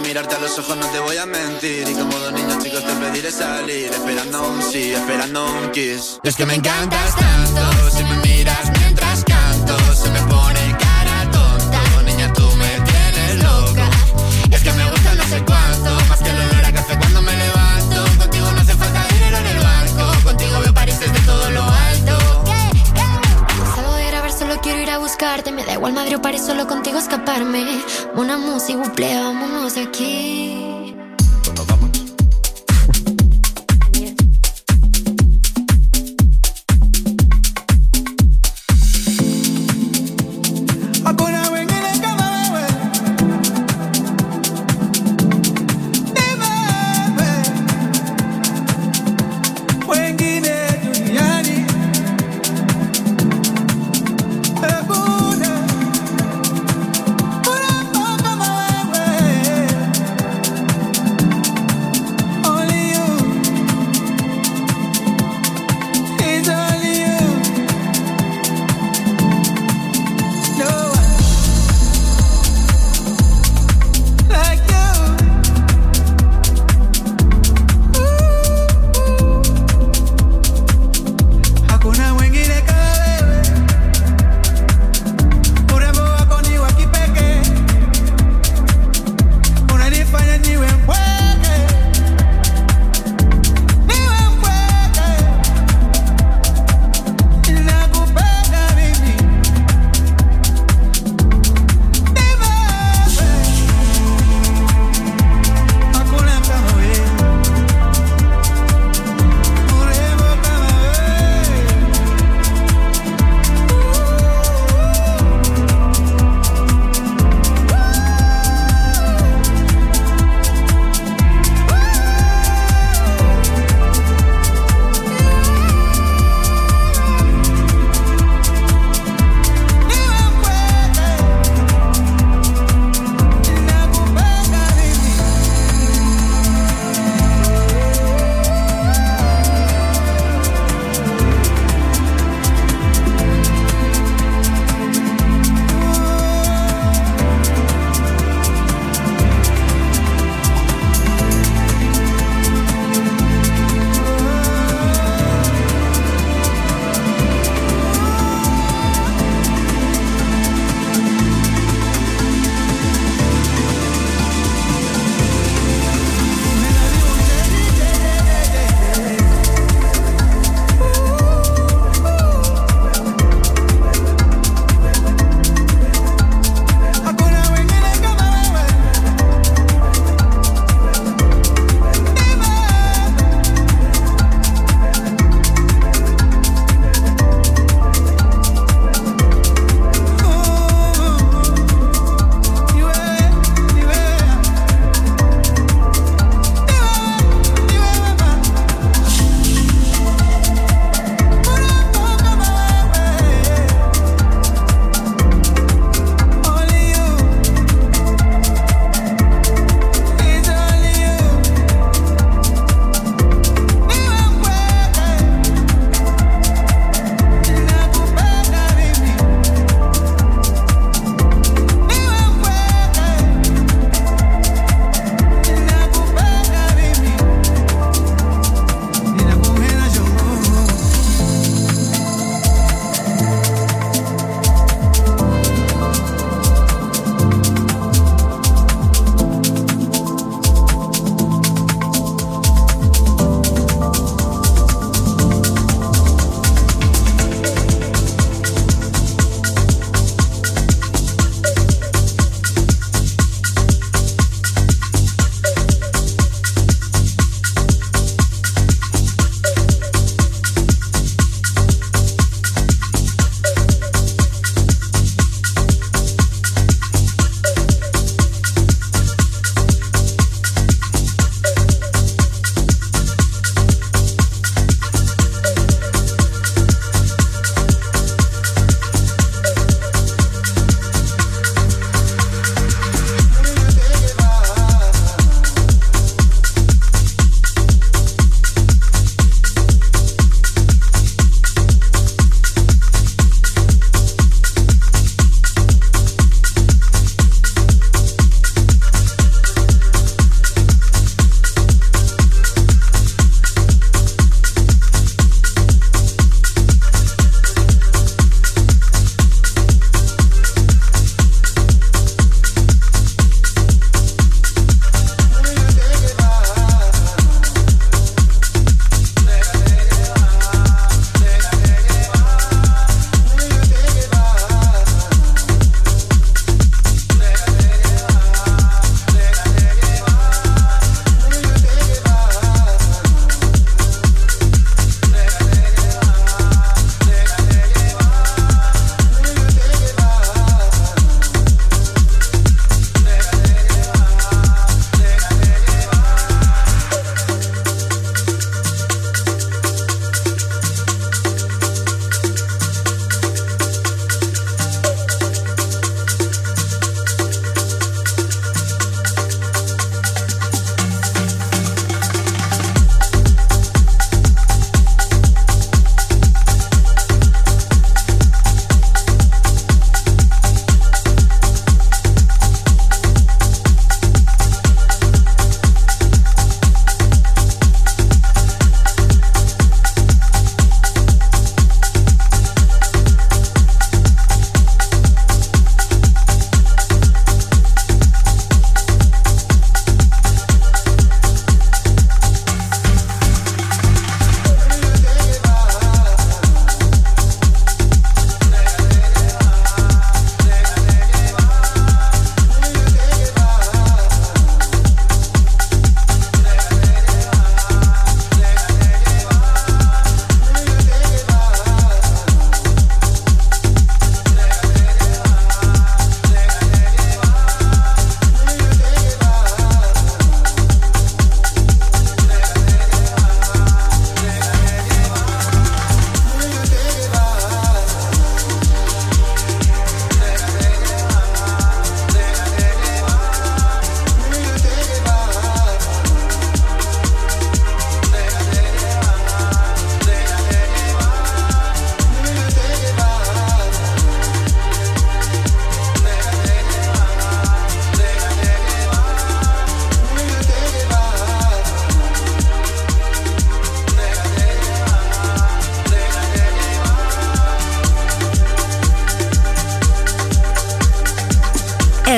mirarte a los ojos, no te voy a mentir. Y como dos niños chicos te pediré salir, esperando un sí, esperando un kiss. Es que me encantas tanto, si me miras mientras canto, se me pone cara tonta. Niña, tú me tienes loca. Es que me gusta no sé a buscarte. Me da igual madre o paré solo contigo escaparme. Una música, buple, vámonos aquí.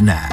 Johnny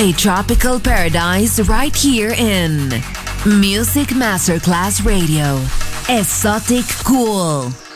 a tropical paradise right here in Music Masterclass Radio. Exotic Cool.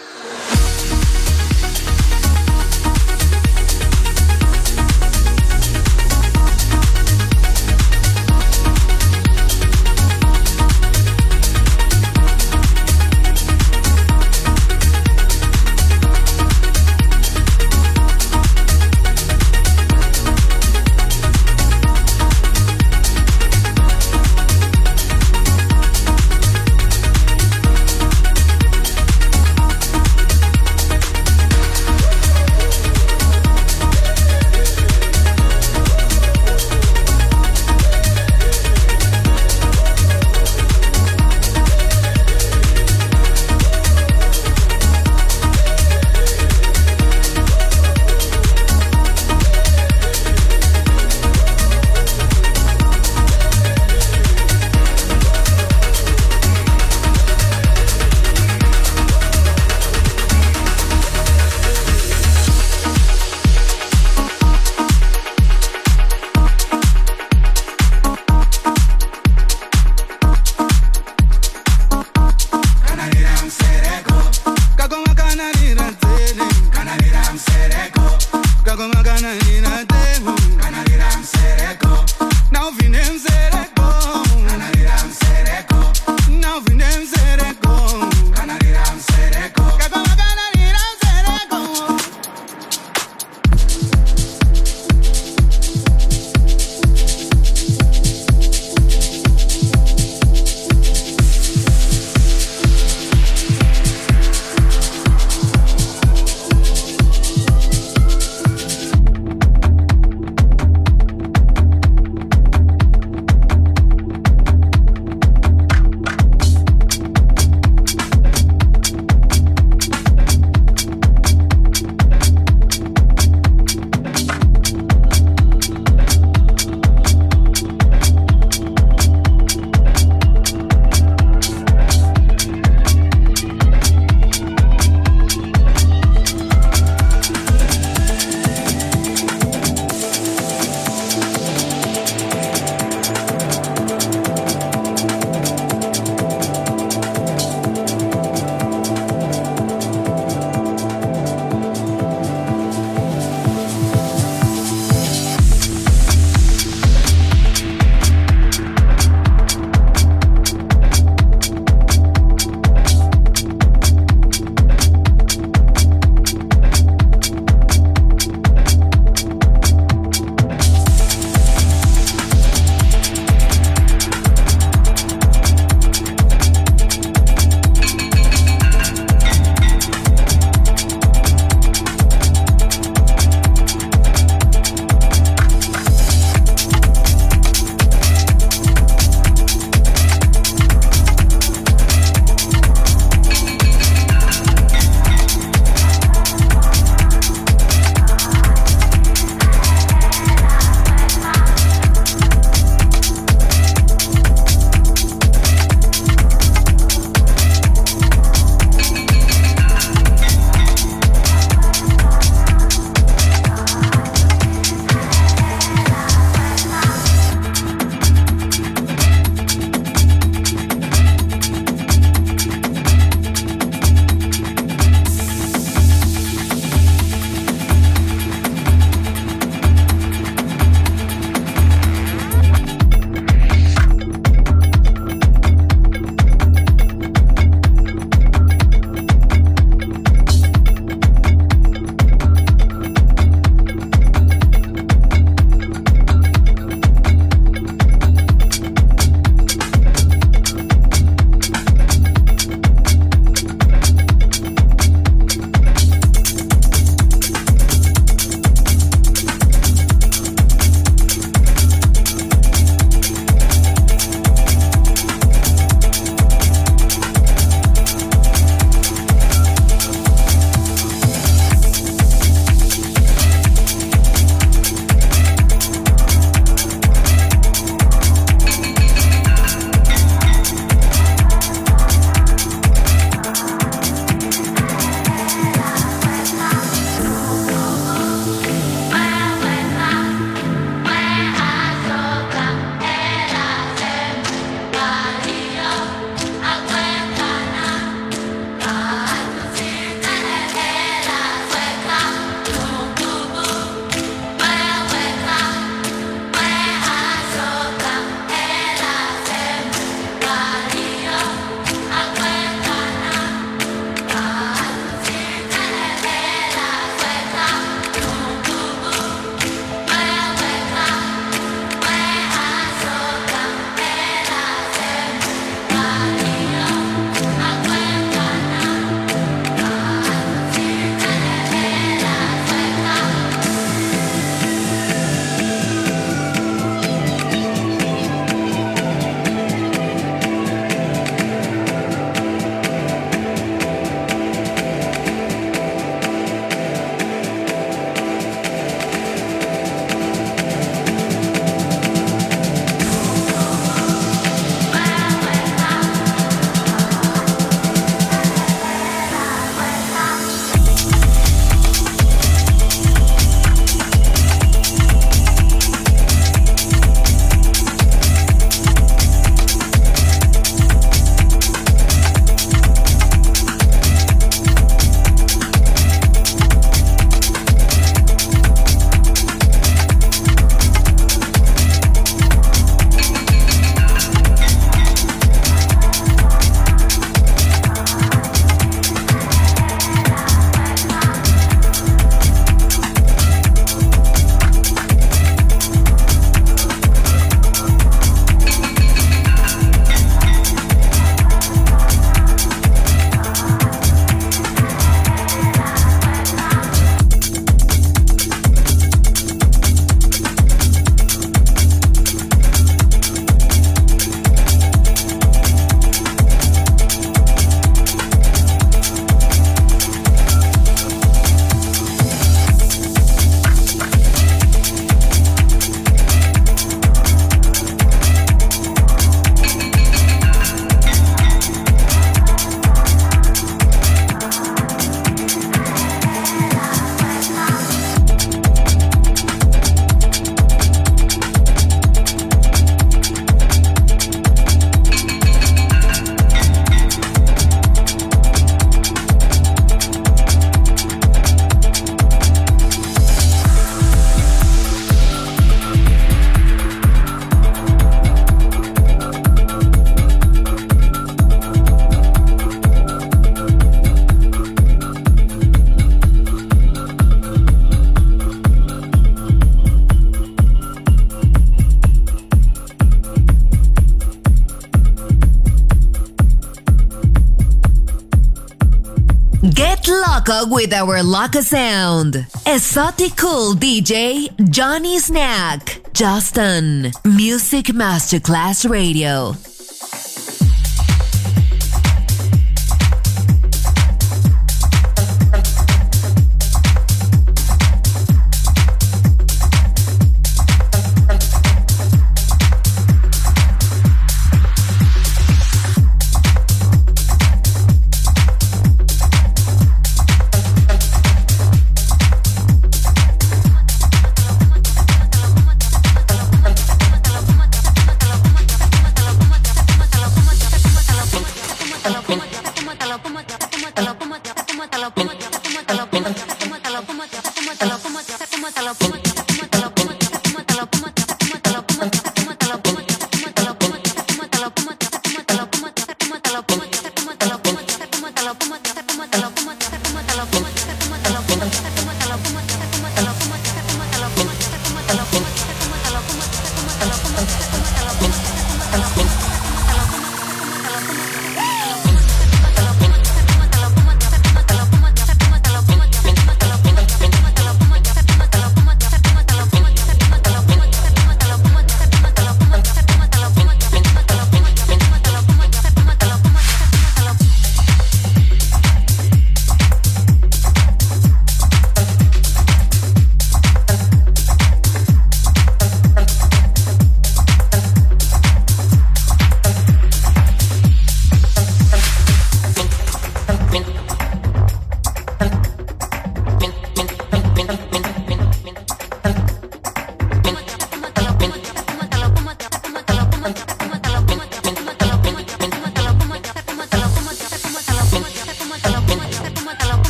With our loco sound. Exotic cool DJ Johnny Snack. Justin. Music Masterclass Radio.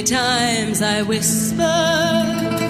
many times I whisper.